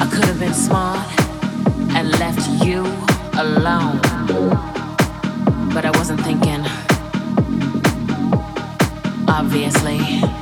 I could have been smart and left you alone. But I wasn't thinking, obviously.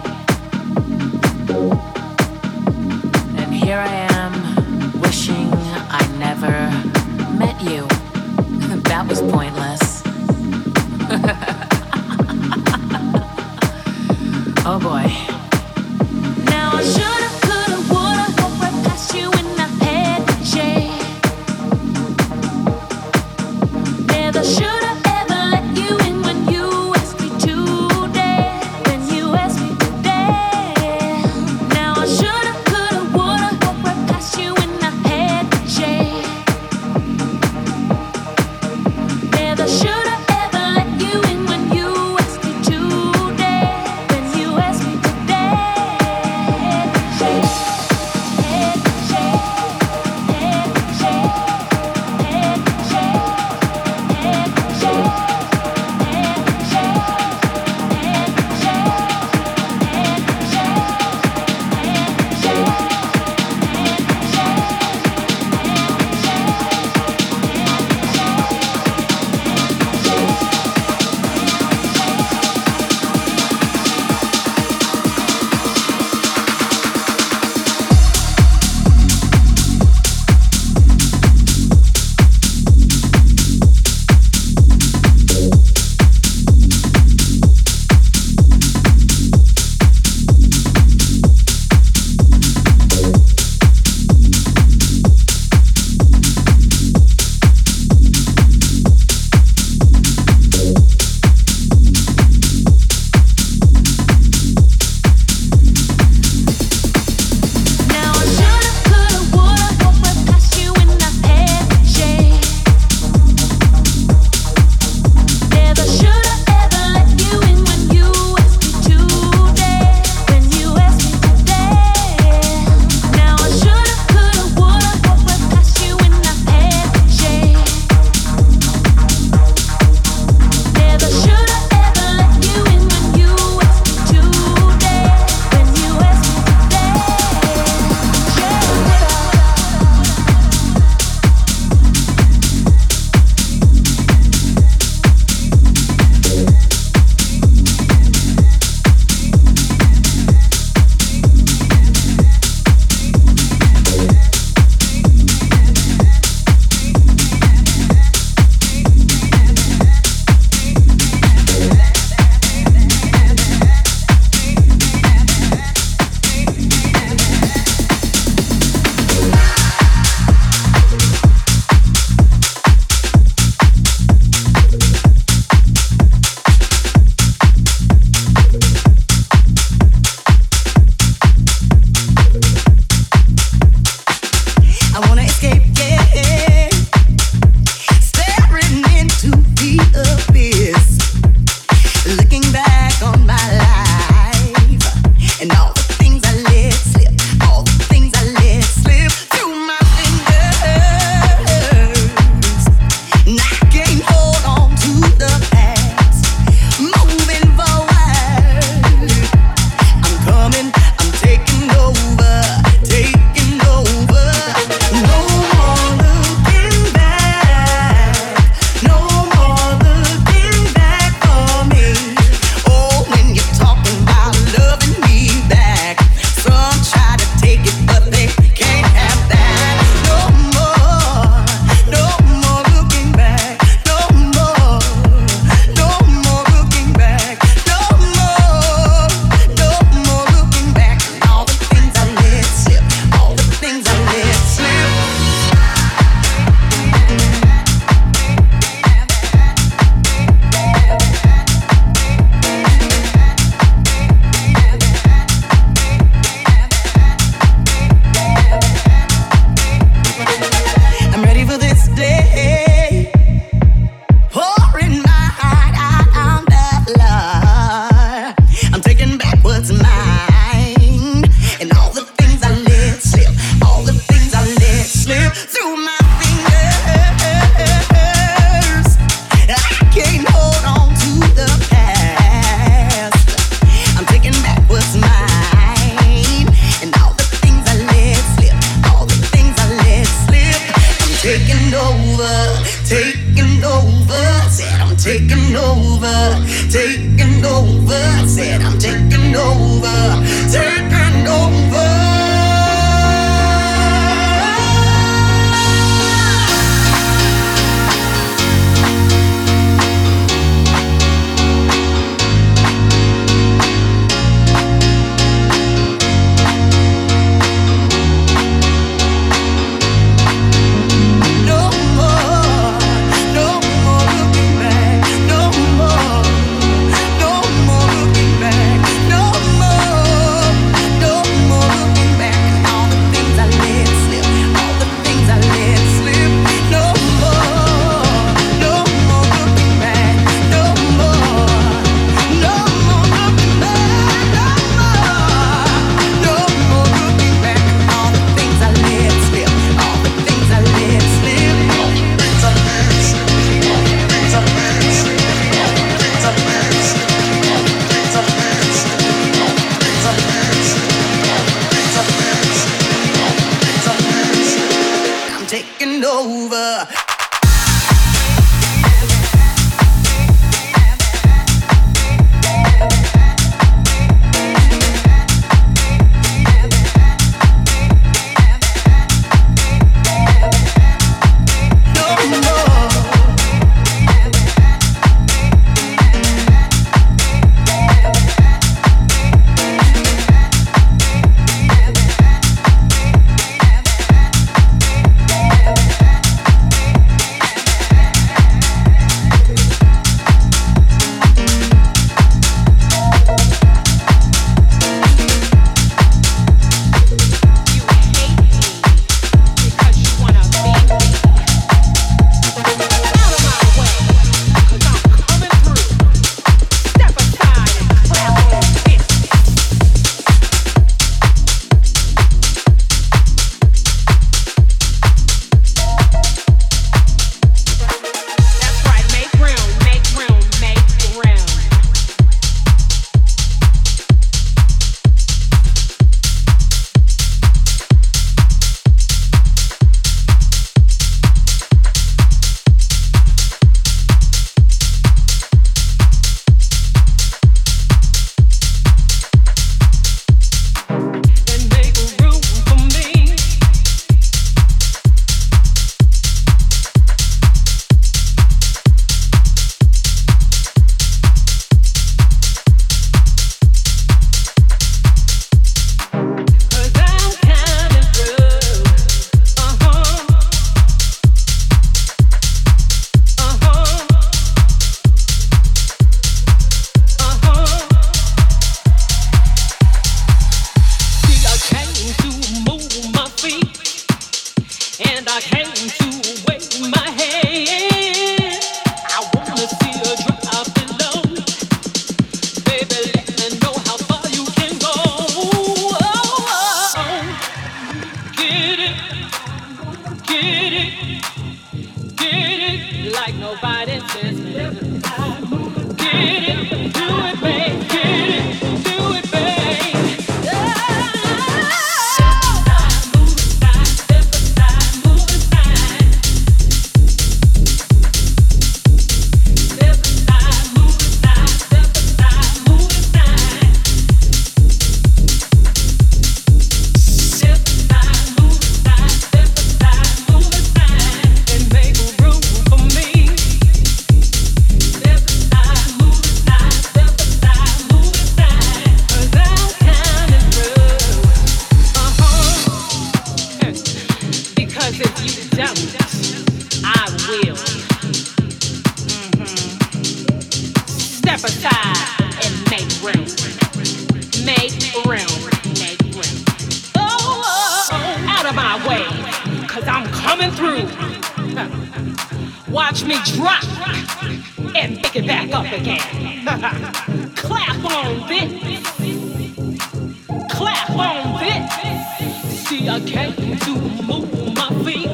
My feet.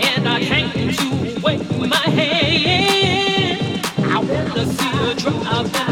And I came to wave my hand. I wanna see her drop